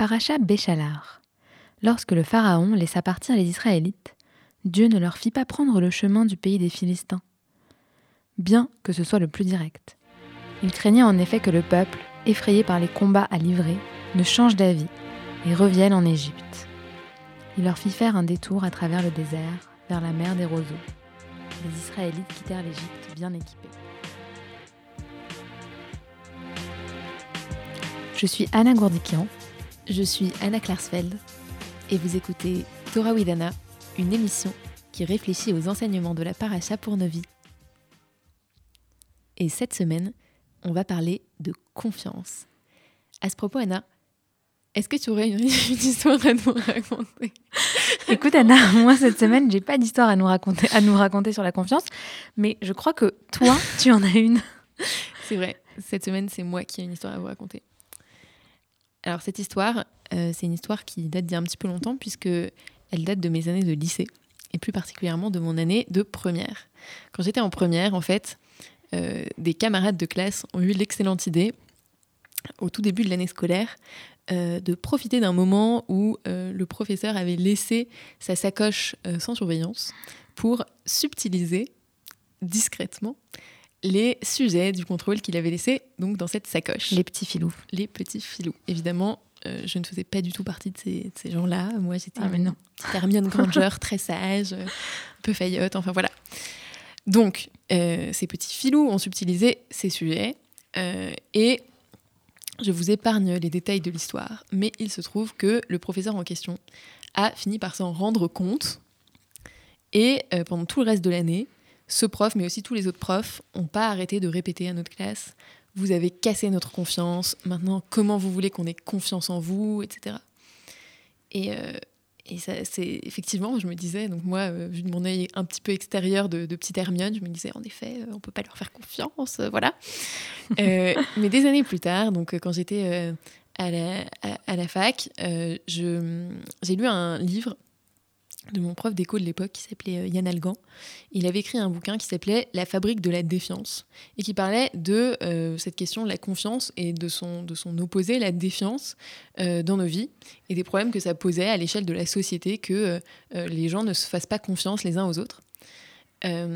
Paracha Béchalar. Lorsque le Pharaon laissa partir les Israélites, Dieu ne leur fit pas prendre le chemin du pays des Philistins, bien que ce soit le plus direct. Il craignait en effet que le peuple, effrayé par les combats à livrer, ne change d'avis et revienne en Égypte. Il leur fit faire un détour à travers le désert, vers la mer des roseaux. Les Israélites quittèrent l'Égypte bien équipés. Je suis Anna Gourdikian. Je suis Anna Klarsfeld et vous écoutez Torah Widana, une émission qui réfléchit aux enseignements de la paracha pour nos vies. Et cette semaine, on va parler de confiance. À ce propos, Anna, est-ce que tu aurais une, histoire à nous raconter? Écoute Anna, moi cette semaine, j'ai pas d'histoire à nous raconter à nous raconter sur la confiance, mais je crois que toi, tu en as une. C'est vrai. Cette semaine, c'est moi qui ai une histoire à vous raconter. Alors cette histoire, euh, c'est une histoire qui date d'il y a un petit peu longtemps puisque elle date de mes années de lycée et plus particulièrement de mon année de première. Quand j'étais en première, en fait, euh, des camarades de classe ont eu l'excellente idée, au tout début de l'année scolaire, euh, de profiter d'un moment où le professeur avait laissé sa sacoche sans surveillance pour subtiliser discrètement les sujets du contrôle qu'il avait laissé donc dans cette sacoche. Les petits filous. Les petits filous. Évidemment, euh, je ne faisais pas du tout partie de ces, gens-là. Moi, j'étais ah, une Hermione Granger, très sage, euh, un peu faillotte, enfin voilà. Donc, euh, ces petits filous ont subtilisé ces sujets et je vous épargne les détails de l'histoire, mais il se trouve que le professeur en question a fini par s'en rendre compte et pendant tout le reste de l'année, ce prof, mais aussi tous les autres profs, n'ont pas arrêté de répéter à notre classe Vous avez cassé notre confiance, maintenant comment vous voulez qu'on ait confiance en vous, etc. Et, euh, c'est effectivement, je me disais, donc moi, euh, vu de mon œil un petit peu extérieur de, petite Hermione, je me disais, en effet, euh, on peut pas leur faire confiance, voilà. mais des années plus tard, donc quand j'étais à à, la, fac, j'ai lu un livre de mon prof d'éco de l'époque qui s'appelait euh, Yann Algan. Il avait écrit un bouquin qui s'appelait La fabrique de la défiance et qui parlait de euh, cette question de la confiance et de son, de son opposé, la défiance, euh, dans nos vies et des problèmes que ça posait à l'échelle de la société que les gens ne se fassent pas confiance les uns aux autres. et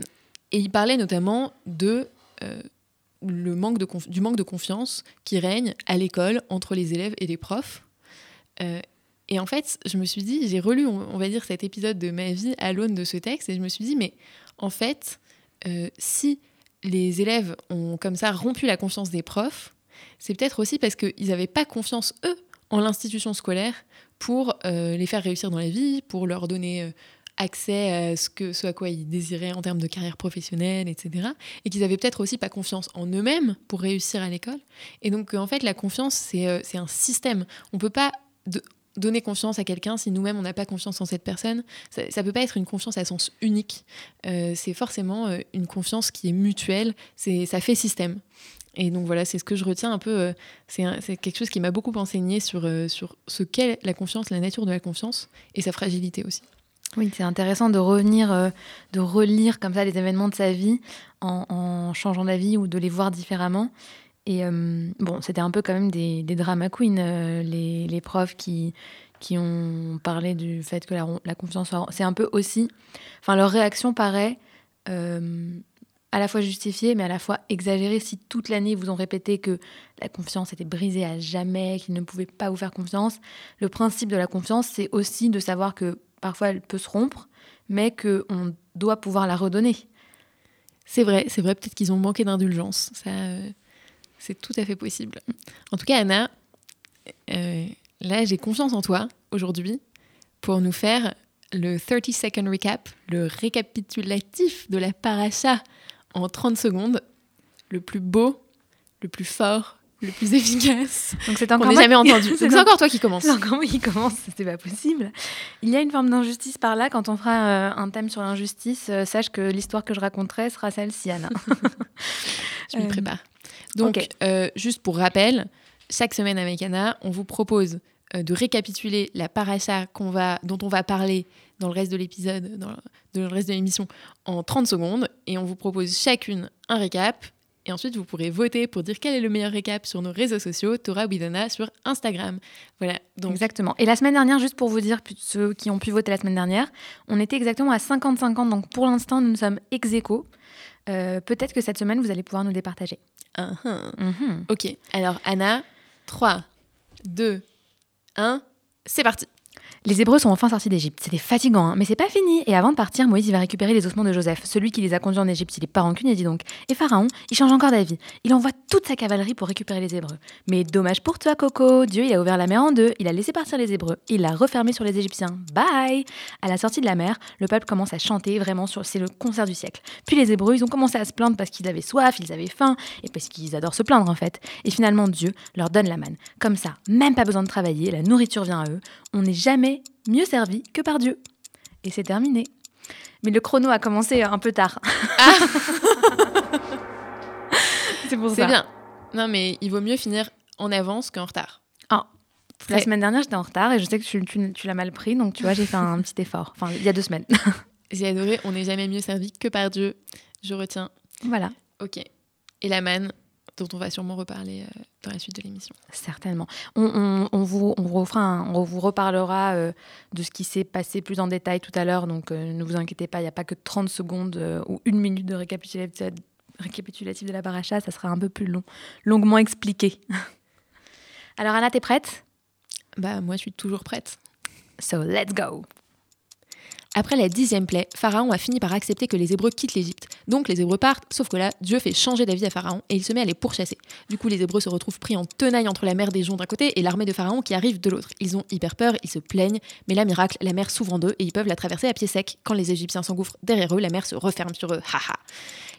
il parlait notamment de le manque de du manque de confiance qui règne à l'école entre les élèves et les profs. Et en fait, je me suis dit, j'ai relu, on, va dire, cet épisode de ma vie à l'aune de ce texte, et je me suis dit, mais en fait, euh, si les élèves ont comme ça rompu la confiance des profs, c'est peut-être aussi parce qu'ils n'avaient pas confiance, eux, en l'institution scolaire pour euh, les faire réussir dans la vie, pour leur donner euh, accès à ce, que, ce à quoi ils désiraient en termes de carrière professionnelle, etc. Et qu'ils n'avaient peut-être aussi pas confiance en eux-mêmes pour réussir à l'école. Et donc, en fait, la confiance, c'est un système. On peut pas... donner confiance à quelqu'un si nous-mêmes on n'a pas confiance en cette personne. Ça ne peut pas être une confiance à sens unique. Euh, c'est forcément euh, une confiance qui est mutuelle. C'est ça fait système. Et donc voilà, c'est ce que je retiens un peu. Euh, c'est quelque chose qui m'a beaucoup enseigné sur, sur ce qu'est la confiance, la nature de la confiance et sa fragilité aussi. Oui, c'est intéressant de revenir, de relire comme ça les événements de sa vie en, en changeant d'avis ou de les voir différemment. Et euh, bon, c'était un peu quand même des, des drama queens, euh, les, les, profs qui, qui ont parlé du fait que la, confiance C'est un peu aussi. Enfin, leur réaction paraît euh, à la fois justifiée, mais à la fois exagérée. Si toute l'année vous ont répété que la confiance était brisée à jamais, qu'ils ne pouvaient pas vous faire confiance, le principe de la confiance, c'est aussi de savoir que parfois elle peut se rompre, mais qu'on doit pouvoir la redonner. C'est vrai, c'est vrai, peut-être qu'ils ont manqué d'indulgence. Ça. C'est tout à fait possible. En tout cas, Anna, euh, là, j'ai confiance en toi aujourd'hui pour nous faire le 30 second recap, le récapitulatif de la paracha en 30 secondes, le plus beau, le plus fort, le plus efficace. Donc c'est encore jamais entendu. c'est encore toi qui commence. C'est encore moi qui commence, c'est pas possible. Il y a une forme d'injustice par là. Quand on fera euh, un thème sur l'injustice, euh, sache que l'histoire que je raconterai sera celle-ci, Anna. je me prépare. Donc, euh, juste pour rappel, chaque semaine avec Anna, on vous propose euh, de récapituler la paracha va, dont on va parler dans le reste de l'épisode, dans le reste de l'émission, en 30 secondes. Et on vous propose chacune un récap Et ensuite, vous pourrez voter pour dire quel est le meilleur récap sur nos réseaux sociaux, Torah Widona sur Instagram. Voilà. Donc... Exactement. Et la semaine dernière, juste pour vous dire, ceux qui ont pu voter la semaine dernière, on était exactement à 50-50. Donc pour l'instant, nous sommes ex aequo. Euh, peut-être que cette semaine, vous allez pouvoir nous départager. Uh Ok. Alors, Anna, 3, 2, 1, c'est parti. Les Hébreux sont enfin sortis d'Égypte. C'était fatigant, hein mais c'est pas fini. Et avant de partir, Moïse va récupérer les ossements de Joseph, celui qui les a conduits en Égypte. Il est pas rancunier, dis donc. Et Pharaon, il change encore d'avis. Il envoie toute sa cavalerie pour récupérer les Hébreux. Mais dommage pour toi, Coco. Dieu, il a ouvert la mer en deux. Il a laissé partir les Hébreux. Il l'a refermé sur les Égyptiens. Bye À la sortie de la mer, le peuple commence à chanter. Vraiment, sur... c'est le concert du siècle. Puis les Hébreux, ils ont commencé à se plaindre parce qu'ils avaient soif, ils avaient faim, et parce qu'ils adorent se plaindre en fait. Et finalement, Dieu leur donne la manne. Comme ça, même pas besoin de travailler, la nourriture vient à eux. On n'est jamais mieux servi que par Dieu. Et c'est terminé. Mais le chrono a commencé un peu tard. Ah c'est pour ça. C'est bien. Non, mais il vaut mieux finir en avance qu'en retard. Ah. La semaine dernière, j'étais en retard et je sais que tu, tu, l'as mal pris, donc tu vois, j'ai fait un petit effort. Enfin, il y a deux semaines. j'ai adoré. On n'est jamais mieux servi que par Dieu. Je retiens. Voilà. Ok. Et la manne, dont on va sûrement reparler euh, dans la suite de l'émission. Certainement. On, vous, on, on vous reparlera euh, de ce qui s'est passé plus en détail tout à l'heure, donc euh, ne vous inquiétez pas, il n'y a pas que 30 secondes ou une minute de récapitulatif, récapitulatif de la paracha, ça sera un peu plus long, longuement expliqué. Alors Anna, t'es prête? Bah moi je suis toujours prête. So let's go après la dixième plaie, Pharaon a fini par accepter que les Hébreux quittent l'Égypte. Donc les Hébreux partent, sauf que là, Dieu fait changer d'avis à Pharaon et il se met à les pourchasser. Du coup, les Hébreux se retrouvent pris en tenaille entre la mer des joncs d'un côté et l'armée de Pharaon qui arrive de l'autre. Ils ont hyper peur, ils se plaignent, mais là, miracle, la mer s'ouvre en deux et ils peuvent la traverser à pied sec. Quand les Égyptiens s'engouffrent derrière eux, la mer se referme sur eux. Haha.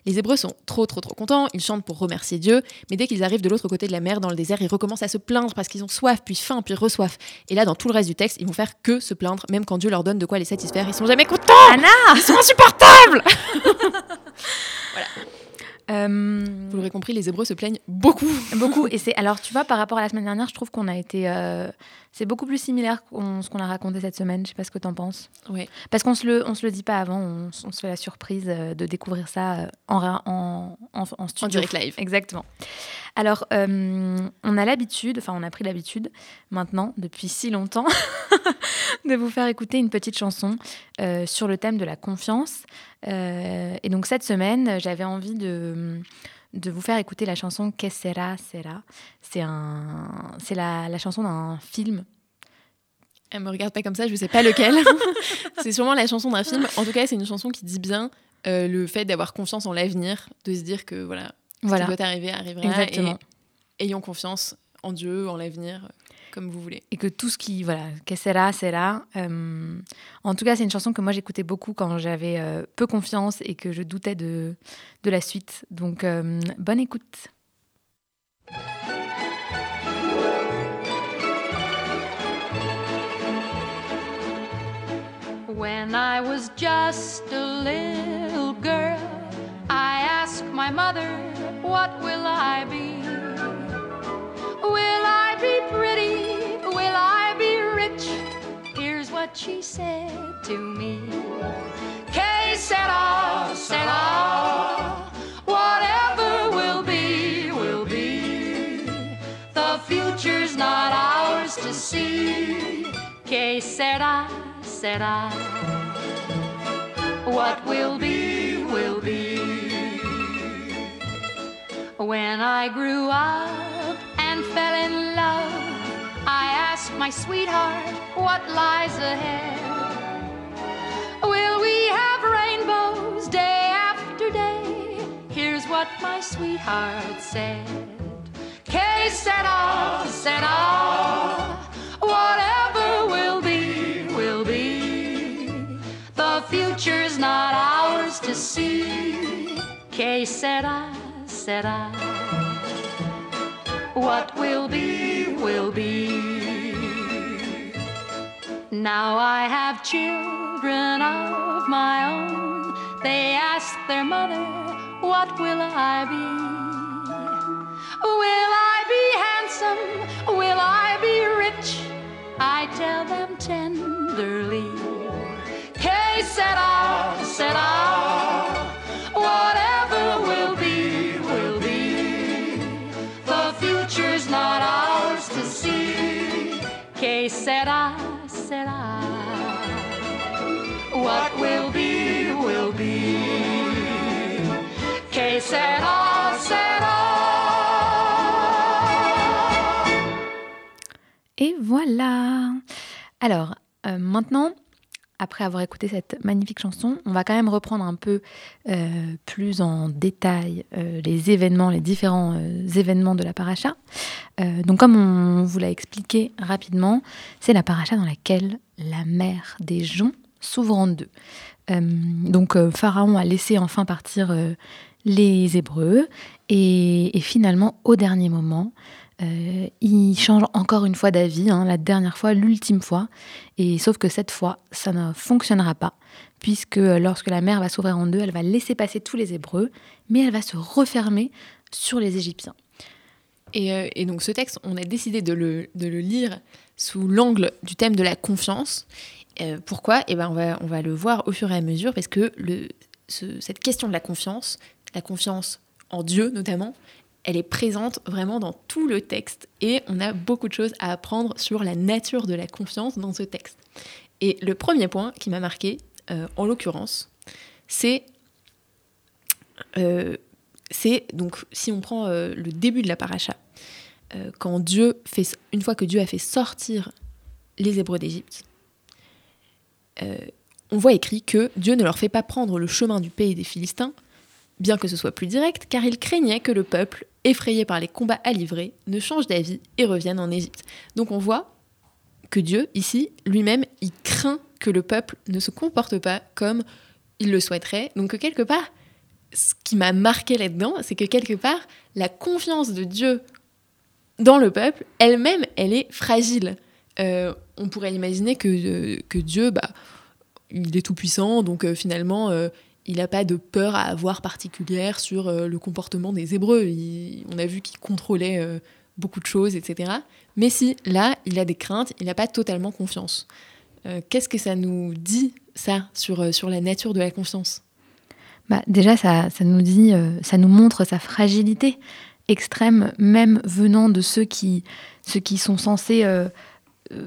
Les Hébreux sont trop trop trop contents, ils chantent pour remercier Dieu, mais dès qu'ils arrivent de l'autre côté de la mer, dans le désert, ils recommencent à se plaindre parce qu'ils ont soif, puis faim, puis reçoivent. Et là, dans tout le reste du texte, ils vont faire que se plaindre, même quand Dieu leur donne de quoi les satisfaire. Ils sont jamais contents Anna Ils sont insupportables Voilà. Euh, Vous l'aurez compris, les Hébreux se plaignent beaucoup. Beaucoup. Et c'est alors, tu vois, par rapport à la semaine dernière, je trouve qu'on a été. Euh, c'est beaucoup plus similaire à ce qu'on a raconté cette semaine. Je sais pas ce que tu en penses. Oui. Parce qu'on se le, on se le dit pas avant. On, se fait la surprise euh, de découvrir ça en, en, en, en studio. En direct live. Exactement. Alors, on a l'habitude, enfin, on a pris l'habitude maintenant, depuis si longtemps, de vous faire écouter une petite chanson sur le thème de la confiance. Euh, et donc cette semaine, j'avais envie de, vous faire écouter la chanson Que sera, sera. C'est la, la chanson d'un film. Elle me regarde pas comme ça, je sais pas lequel. c'est sûrement la chanson d'un film. En tout cas, c'est une chanson qui dit bien euh, le fait d'avoir confiance en l'avenir, de se dire que voilà, ce qui doit arriver arrivera. Exactement. Et ayons confiance en Dieu, en l'avenir comme vous voulez. Et que tout ce qui, voilà, que sera, sera. Euh, en tout cas, c'est une chanson que moi j'écoutais beaucoup quand j'avais euh, peu confiance et que je doutais de, de la suite. Donc, euh, bonne écoute. When I was just a little girl, I ask my mother, What will I be? Will I be pretty? Will I be rich? Here's what she said to me. Que sera, sera. Whatever will be, will be. The future's not ours to see. Que sera, sera. What will be, When I grew up, and fell in love. I asked my sweetheart what lies ahead. Will we have rainbows day after day? Here's what my sweetheart said. Que sera, sera. Whatever will be, will be. The future's not ours to see. Que sera, sera. What will be, will be. Now I have children of my own. They ask their mother, What will I be? Will I be handsome? Will I be rich? I tell them tenderly. Que said I, said will sera, sera. What will be, will be. Que sera, sera. Et voilà. Alors, euh, maintenant, après avoir écouté cette magnifique chanson, on va quand même reprendre un peu euh, plus en détail euh, les événements, les différents euh, événements de la paracha. Donc, comme on vous l'a expliqué rapidement, c'est la paracha dans laquelle la mer des joncs s'ouvre en deux. Donc, Pharaon a laissé enfin partir les Hébreux et finalement, au dernier moment, euh, il change encore une fois d'avis, hein, la dernière fois, l'ultime fois. Et sauf que cette fois, ça ne fonctionnera pas, puisque euh, lorsque la mer va s'ouvrir en deux, elle va laisser passer tous les Hébreux, mais elle va se refermer sur les Égyptiens. Et, euh, donc ce texte, on a décidé de le, lire sous l'angle du thème de la confiance. Pourquoi? Eh ben on, va, le voir au fur et à mesure, parce que cette question de la confiance, la confiance en Dieu notamment, elle est présente vraiment dans tout le texte. Et on a beaucoup de choses à apprendre sur la nature de la confiance dans ce texte. Et le premier point qui m'a marqué, euh, en l'occurrence, c'est euh, c'est donc si on prend euh, le début de la paracha, quand Dieu fait, une fois que Dieu a fait sortir les Hébreux d'Égypte, on voit écrit que Dieu ne leur fait pas prendre le chemin du pays des Philistins, bien que ce soit plus direct, car il craignait que le peuple, effrayé par les combats à livrer, ne change d'avis et revienne en Égypte. Donc on voit que Dieu, ici, lui-même, il craint que le peuple ne se comporte pas comme il le souhaiterait. Donc que quelque part, ce qui m'a marqué là-dedans, c'est que quelque part, la confiance de Dieu dans le peuple, elle-même, elle est fragile. Euh, on pourrait imaginer que, euh, Dieu, bah, il est tout puissant, donc euh, finalement, il n'a pas de peur à avoir particulière sur euh, le comportement des Hébreux. On a vu qu'il contrôlait euh, beaucoup de choses, etc. Mais si, là, il a des craintes, il n'a pas totalement confiance. Euh, Qu'est-ce que ça nous dit, ça, sur, sur la nature de la confiance? Bah, déjà, ça, ça nous dit, ça nous montre sa fragilité extrême, même venant de ceux qui, ceux qui sont censés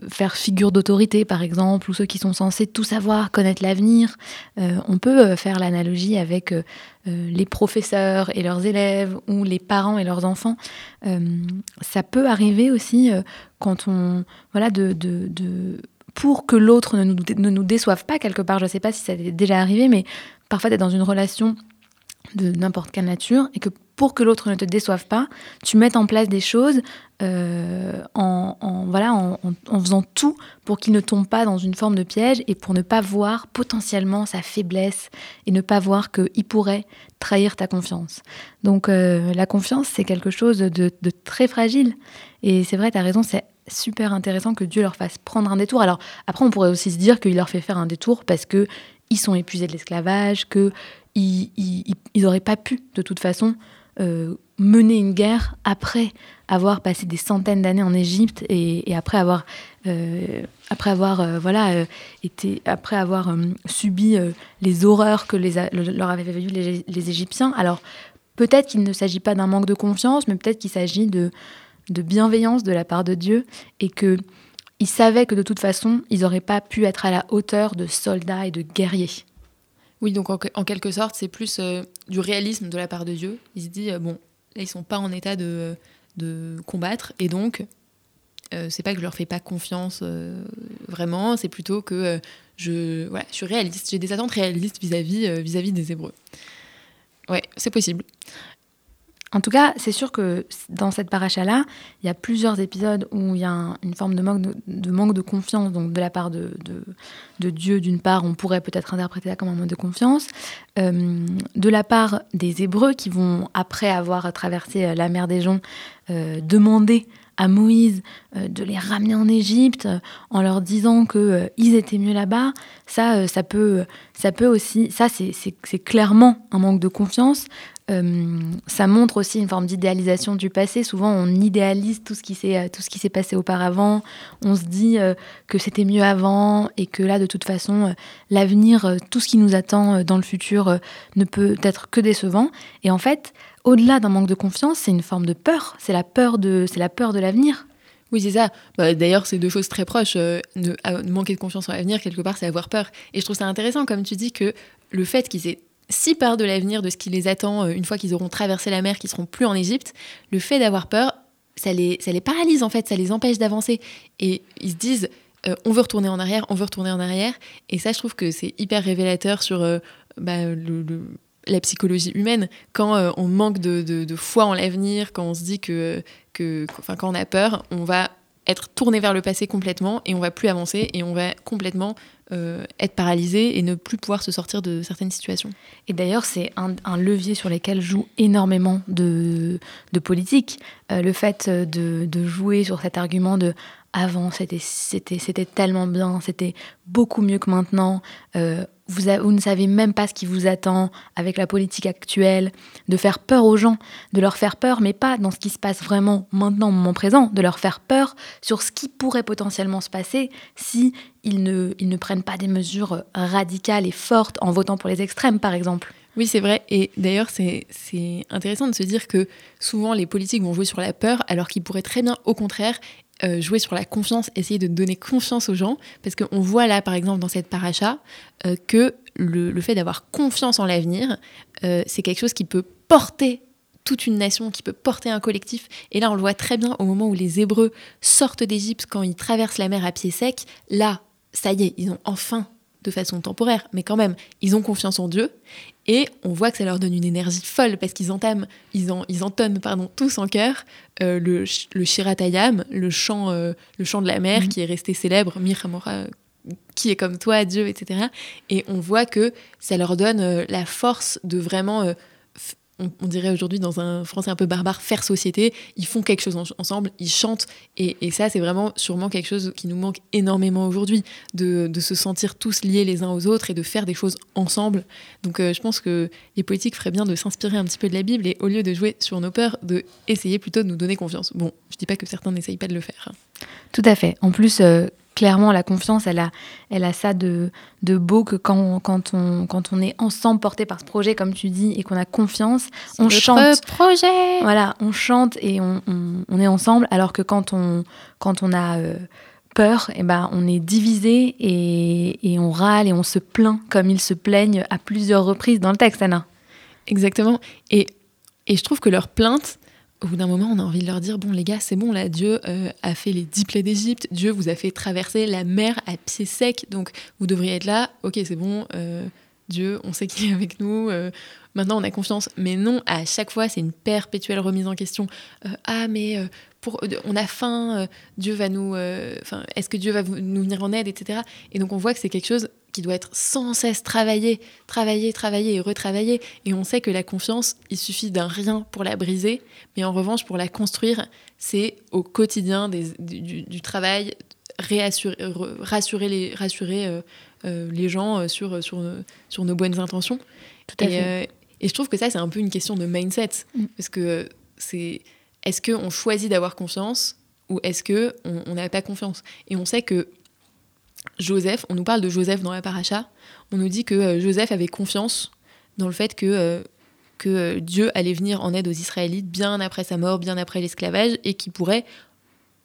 faire figure d'autorité, par exemple, ou ceux qui sont censés tout savoir, connaître l'avenir. Euh, on peut euh, faire l'analogie avec euh, euh, les professeurs et leurs élèves, ou les parents et leurs enfants. Euh, ça peut arriver aussi euh, quand on, voilà, de, de, de pour que l'autre ne nous, ne nous déçoive pas quelque part. Je ne sais pas si ça est déjà arrivé, mais parfois d'être dans une relation de n'importe quelle nature et que pour que l'autre ne te déçoive pas, tu mettes en place des choses euh, en, en- voilà, en, en- faisant tout pour qu'il ne tombe pas dans une forme de piège et pour ne pas voir potentiellement sa faiblesse et ne pas voir qu'il pourrait trahir ta confiance. Donc euh, la confiance, c'est quelque chose de, de très fragile. Et c'est vrai, tu as raison, c'est super intéressant que Dieu leur fasse prendre un détour. Alors après, on pourrait aussi se dire qu'il leur fait faire un détour parce que ils sont épuisés de l'esclavage, que ils, ils, ils auraient pas pu, de toute façon, euh, mener une guerre après avoir passé des centaines d'années en Égypte et, après avoir, euh, après avoir euh, voilà, été, après avoir subi les horreurs que leur avaient vécu les, les Égyptiens. Alors peut-être qu'il ne s'agit pas d'un manque de confiance, mais peut-être qu'il s'agit de, de bienveillance de la part de Dieu et que ils savaient que de toute façon, ils n'auraient pas pu être à la hauteur de soldats et de guerriers. Oui, donc en, quelque sorte, c'est plus euh, du réalisme de la part de Dieu. Il se dit, euh, bon, là, ils sont pas en état de, combattre, et donc, euh, c'est pas que je leur fais pas confiance vraiment, c'est plutôt que je, suis réaliste, j'ai des attentes réalistes vis-à-vis euh, vis-à-vis des Hébreux. Ouais, c'est possible. En tout cas, c'est sûr que dans cette paracha-là, il y a plusieurs épisodes où il y a un- une forme de manque de, confiance, donc de la part de, Dieu, d'une part, on pourrait peut-être interpréter ça comme un manque de confiance, euh, de la part des Hébreux qui vont, après avoir traversé euh, la mer des Joncs, euh, demander à Moïse de les ramener en Égypte en leur disant que ils étaient mieux là-bas. Ça, ça peut, ça peut aussi, ça c'est clairement un manque de confiance. Euh, ça montre aussi une forme d'idéalisation du passé. Souvent, on idéalise tout ce qui s'est euh, tout ce qui s'est passé auparavant. On se dit euh, que c'était mieux avant et que là, de toute façon, l'avenir, tout ce qui nous attend dans le futur, ne peut être que décevant. Et en fait, au-delà d'un manque de confiance, c'est une forme de peur. C'est la peur de, c'est la peur de l'avenir. Oui, c'est ça. Bah, D'ailleurs, c'est deux choses très proches. Manquer de confiance en l'avenir, quelque part, c'est avoir peur. Et je trouve ça intéressant, comme tu dis, que le fait qu'ils aient si peur de l'avenir, de ce qui les attend euh, une fois qu'ils auront traversé la mer, qu'ils seront plus en Égypte, le fait d'avoir peur, ça les, ça les paralyse en fait, ça les empêche d'avancer. Et ils se disent, euh, on veut retourner en arrière, on veut retourner en arrière. Et ça, je trouve que c'est hyper révélateur sur euh, bah, la psychologie humaine. Quand on manque de, de- de foi en l'avenir, quand on se dit que, que, enfin, quand on a peur, on va être tourné vers le passé complètement et on va plus avancer et on va complètement euh, être paralysé et ne plus pouvoir se sortir de certaines situations. Et d'ailleurs, c'est un, levier sur lequel joue énormément de, de politique. Euh, le fait de, de jouer sur cet argument de avant, c'était- tellement bien, c'était beaucoup mieux que maintenant. Euh, vous, ne savez même pas ce qui vous attend avec la politique actuelle, de faire peur aux gens, de leur faire peur, mais pas dans ce qui se passe vraiment maintenant, au moment présent, de leur faire peur sur ce qui pourrait potentiellement se passer si ils ne, ils ne prennent pas des mesures radicales et fortes en votant pour les extrêmes, par exemple. Oui, c'est vrai. Et d'ailleurs, c'est intéressant de se dire que souvent les politiques vont jouer sur la peur, alors qu'ils pourraient très bien, au contraire, euh, jouer sur la confiance, essayer de donner confiance aux gens. Parce qu'on voit là, par exemple, dans cette paracha, euh, que le, le fait d'avoir confiance en l'avenir, euh, c'est quelque chose qui peut porter toute une nation, qui peut porter un collectif. Et là, on le voit très bien au moment où les Hébreux sortent d'Égypte, quand ils traversent la mer à pied sec. Là, ça y est, ils ont enfin, de façon temporaire, mais quand même, ils ont confiance en Dieu. Et on voit que ça leur donne une énergie folle parce qu'ils entament, ils, en, ils entonnent pardon, tous en chœur euh, le, le Shiratayam, le chant, euh, le chant de la mer Mhm. qui est resté célèbre, Mirhamora, euh, qui est comme toi, Dieu, etc. Et on voit que ça leur donne euh, la force de vraiment, on, dirait aujourd'hui dans un français un peu barbare, faire société. Ils font quelque chose en- ensemble, ils chantent. Et, ça, c'est vraiment sûrement quelque chose qui nous manque énormément aujourd'hui, de, se sentir tous liés les uns aux autres et de faire des choses ensemble. Donc euh, je pense que les politiques feraient bien de s'inspirer un petit peu de la Bible et au lieu de jouer sur nos peurs, de essayer plutôt de nous donner confiance. Bon, je dis pas que certains n'essayent pas de le faire. Tout à fait. En plus, euh, clairement, la confiance, elle a, elle a ça de, de beau que quand, quand, on, quand on est ensemble porté par ce projet, comme tu dis, et qu'on a confiance, on chante. projet. Voilà, on chante et on, on- on est ensemble, alors que quand on, quand on a euh, peur, eh ben, on est divisé et, et on râle et on se plaint comme ils se plaignent à plusieurs reprises dans le texte, Anna. Exactement. Et, et je trouve que leur plainte, au bout d'un moment, on a envie de leur dire bon, les gars, c'est bon, là, Dieu euh, a fait les dix plaies d'Égypte, Dieu vous a fait traverser la mer à pied sec, donc vous devriez être là, ok, c'est bon, euh, Dieu, on sait qu'il est avec nous, euh, maintenant on a confiance. Mais non, à chaque fois, c'est une perpétuelle remise en question. Euh, ah, mais euh, pour, on a faim, Dieu va nous. Enfin, est-ce que Dieu va nous venir en aide, etc. Et donc on voit que c'est quelque chose qui doit être sans cesse travaillé, travaillé, travaillé et retravaillé. Et on sait que la confiance, il suffit d'un rien pour la briser, mais en revanche, pour la construire, c'est au quotidien du, travail, rassurer les, rassurer, les gens euh, sur, sur, euh, sur nos bonnes intentions. Tout à et, fait. euh, et je trouve que ça, c'est un peu une question de mindset. Mm. Parce que c'est est-ce qu'on choisit d'avoir confiance ou est-ce qu'on on n'a pas confiance? Et on sait que Joseph, on nous parle de Joseph dans la paracha, on nous dit que euh, Joseph avait confiance dans le fait que, euh, que euh, Dieu allait venir en aide aux Israélites bien après sa mort, bien après l'esclavage, et qu'il pourrait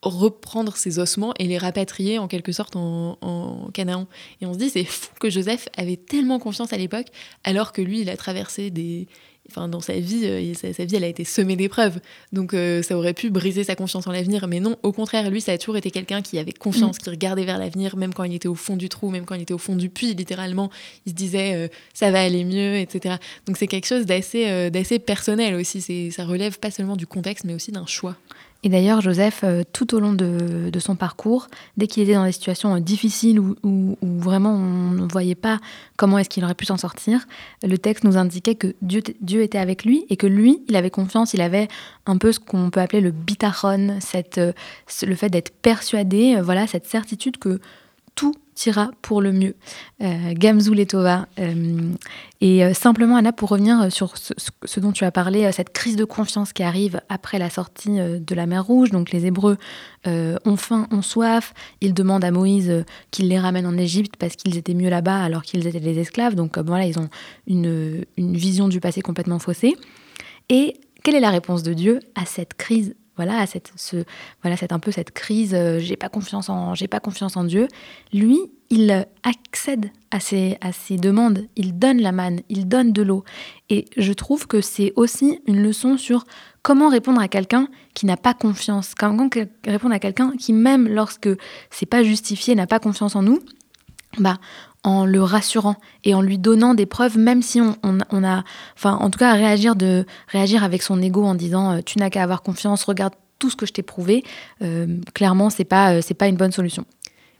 reprendre ses ossements et les rapatrier en quelque sorte en, en Canaan. Et on se dit, c'est fou que Joseph avait tellement confiance à l'époque, alors que lui, il a traversé des... Enfin, dans sa vie, euh, sa, sa vie, elle a été semée d'épreuves. Donc, euh, ça aurait pu briser sa confiance en l'avenir. Mais non, au contraire, lui, ça a toujours été quelqu'un qui avait confiance, qui regardait vers l'avenir, même quand il était au fond du trou, même quand il était au fond du puits, littéralement. Il se disait, euh, ça va aller mieux, etc. Donc, c'est quelque chose d'assez d'assez personnel aussi. C'est- Ça relève pas seulement du contexte, mais aussi d'un choix. Et d'ailleurs, Joseph, euh, tout au long de, son parcours, dès qu'il était dans des situations euh, difficiles où, où- vraiment on ne voyait pas comment est-ce qu'il aurait pu s'en sortir, le texte nous indiquait que Dieu, était avec lui et que lui, il avait confiance, il avait un peu ce qu'on peut appeler le cette, euh, le fait d'être persuadé, voilà, cette certitude que tout ira pour le mieux. Euh, Gamzou Letova. euh, et euh, simplement, Anna, pour revenir sur ce, dont tu as parlé, euh, cette crise de confiance qui arrive après la sortie euh, de la mer Rouge. Donc les Hébreux euh, ont faim, ont soif. Ils demandent à Moïse euh, qu'il les ramène en Égypte parce qu'ils étaient mieux là-bas alors qu'ils étaient des esclaves. Donc euh, voilà, ils ont une, une vision du passé complètement faussée. Et quelle est la réponse de Dieu à cette crise voilà à cette ce voilà cette un peu cette crise euh, j'ai pas confiance en j'ai pas confiance en Dieu. Lui il accède à ses à ses demandes. Il donne la manne il donne de l'eau. Et je trouve que c'est aussi une leçon sur comment répondre à quelqu'un qui n'a pas confiance comment répondre à quelqu'un qui même lorsque c'est pas justifié n'a pas confiance en nous bah en le rassurant et en lui donnant des preuves, même si on, on- a, enfin, en tout cas, à réagir de réagir avec son ego en disant, euh, tu n'as qu'à avoir confiance, regarde tout ce que je t'ai prouvé. Euh, clairement, c'est pas, euh, c'est pas une bonne solution.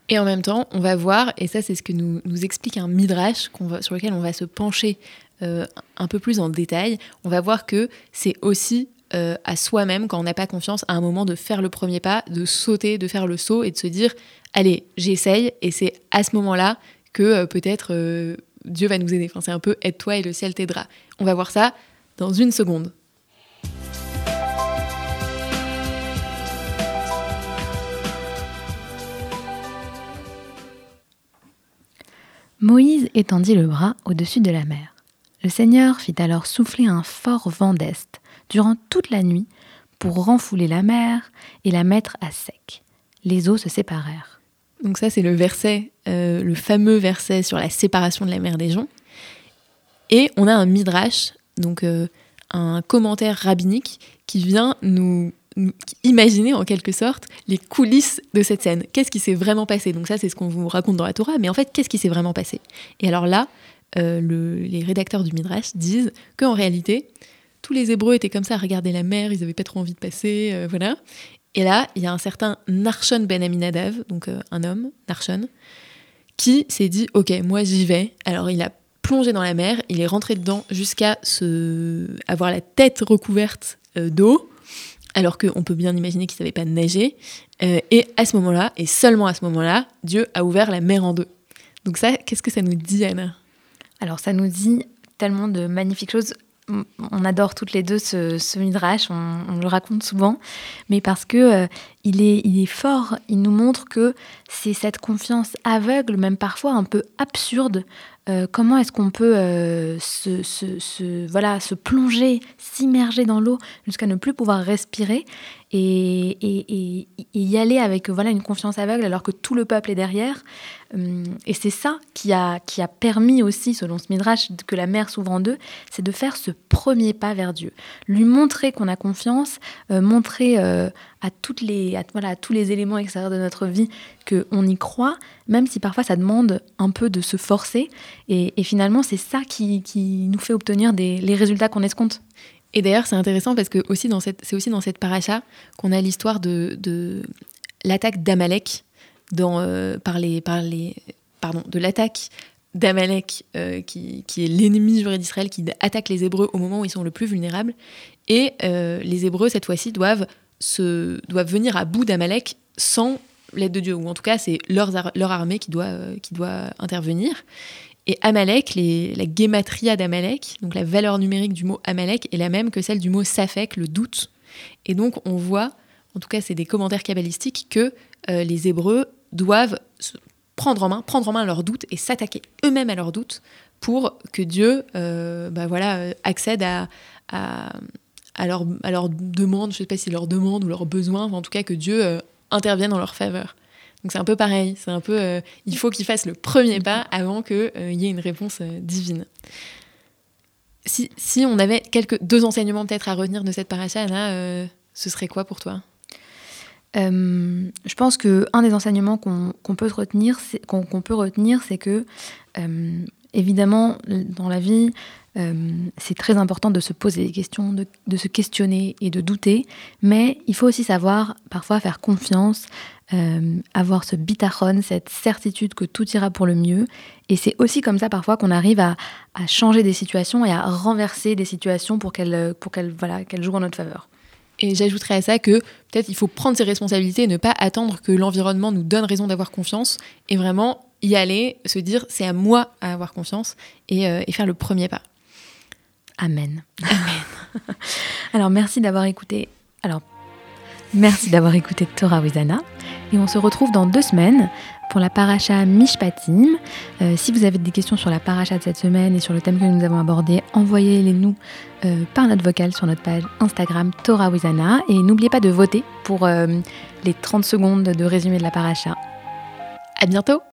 Et en même temps, on va voir, et ça c'est ce que nous, nous explique un midrash va- sur lequel on va se pencher un peu plus en détail, on va voir que c'est aussi euh, à soi-même, quand on n'a pas confiance, à un moment de faire le premier pas, de sauter, de faire le saut et de se dire, allez, j'essaye, et c'est à ce moment-là que euh, peut-être euh, Dieu va nous aider. C'est un peu aide-toi et le ciel t'aidera. On va voir ça dans une seconde. Moïse étendit le bras au-dessus de la mer. Le Seigneur fit alors souffler un fort vent d'est durant toute la nuit pour renfouler la mer et la mettre à sec. Les eaux se séparèrent. Donc ça, c'est le verset, euh, le fameux verset sur la séparation de la mer des gens. Et on a un midrash, donc euh, un commentaire rabbinique qui vient nous, nous imaginer en quelque sorte les coulisses de cette scène. Qu'est-ce qui s'est vraiment passé? Donc ça, c'est ce qu'on vous raconte dans la Torah, mais en fait, qu'est-ce qui s'est vraiment passé? Et alors là, euh, le- les rédacteurs du midrash disent qu'en réalité, tous les Hébreux étaient comme ça à regarder la mer, ils n'avaient pas trop envie de passer, euh, voilà. Et là, il y a un certain Narshon ben Aminadav, donc euh, un homme, Narshon, qui s'est dit Ok, moi j'y vais. Alors il a plongé dans la mer, il est rentré dedans jusqu'à avoir la tête recouverte d'eau, alors qu'on peut bien imaginer qu'il ne savait pas nager. Et à ce moment-là, et seulement à ce moment-là, Dieu a ouvert la mer en deux. Donc ça, qu'est-ce que ça nous dit, Anna? Alors ça nous dit tellement de magnifiques choses. On- adore toutes les deux ce, midrash, on, on le raconte souvent, mais parce que euh, il, est, il est fort, il nous montre que c'est cette confiance aveugle, même parfois un peu absurde. euh, comment est-ce qu'on peut euh, se, se- se- voilà, se plonger, s'immerger dans l'eau jusqu'à ne plus pouvoir respirer et, et- y aller avec voilà, une confiance aveugle alors que tout le peuple est derrière? Hum, et c'est ça qui a, qui a permis aussi, selon ce midrash, que la mer s'ouvre en deux, c'est de faire ce premier pas vers Dieu. Lui montrer qu'on a confiance, euh, montrer à, toutes les, à, voilà, à tous les éléments extérieurs de notre vie qu'on y croit, même si parfois ça demande un peu de se forcer. Et, et finalement, c'est ça qui, qui nous fait obtenir des, les résultats qu'on escompte. Et d'ailleurs, c'est intéressant parce que aussi dans cette, c'est aussi dans cette paracha qu'on a l'histoire de, de l'attaque d'Amalek dans, euh, par les, par les, pardon, de l'attaque d'Amalek euh, qui, qui est l'ennemi juré d'Israël qui attaque les Hébreux au moment où ils sont le plus vulnérables. Et euh, les Hébreux cette fois-ci doivent se, doivent venir à bout d'Amalek sans l'aide de Dieu, ou en tout cas c'est leur armée qui doit, euh, qui doit intervenir. Et Amalek, la guématria d'Amalek, donc la valeur numérique du mot Amalek, est la même que celle du mot Safek, le doute. Et donc on voit, en tout cas c'est des commentaires kabbalistiques, que euh, les Hébreux doivent prendre en main, prendre en main leurs doutes et s'attaquer eux-mêmes à leurs doutes pour que Dieu euh, bah voilà, accède à, à leur, à leur demande, je sais pas si leur demande ou leurs besoins, en tout cas que Dieu euh, intervienne en leur faveur. Donc c'est un peu pareil, c'est un peu, euh, il faut qu'ils fassent le premier pas avant qu'il y ait une réponse euh, divine. Si, on avait quelques, deux enseignements peut-être à retenir de cette paracha, euh, ce serait quoi pour toi? Euh, je pense que un des enseignements qu'on peut retenir, c'est que euh, évidemment dans la vie, euh, c'est très important de se poser des questions, de, se questionner et de douter, mais il faut aussi savoir parfois faire confiance, euh, avoir ce bitachon, cette certitude que tout ira pour le mieux. Et c'est aussi comme ça parfois qu'on arrive à, changer des situations et à renverser des situations pour qu'elles pour qu'elles voilà, qu'elles jouent en notre faveur. Et j'ajouterais à ça que peut-être il faut prendre ses responsabilités et ne pas attendre que l'environnement nous donne raison d'avoir confiance et vraiment y aller, se dire c'est à moi à avoir confiance euh, et faire le premier pas. Amen. Amen. Alors merci d'avoir écouté. Alors merci d'avoir écouté Torah Wizana et on se retrouve dans deux semaines pour la paracha Mishpatim. Euh, si vous avez des questions sur la paracha de cette semaine et sur le thème que nous avons abordé, envoyez-les nous euh, par notre vocale sur notre page Instagram Torah Wizana. Et n'oubliez pas de voter pour euh, les 30 secondes de résumé de la paracha. À bientôt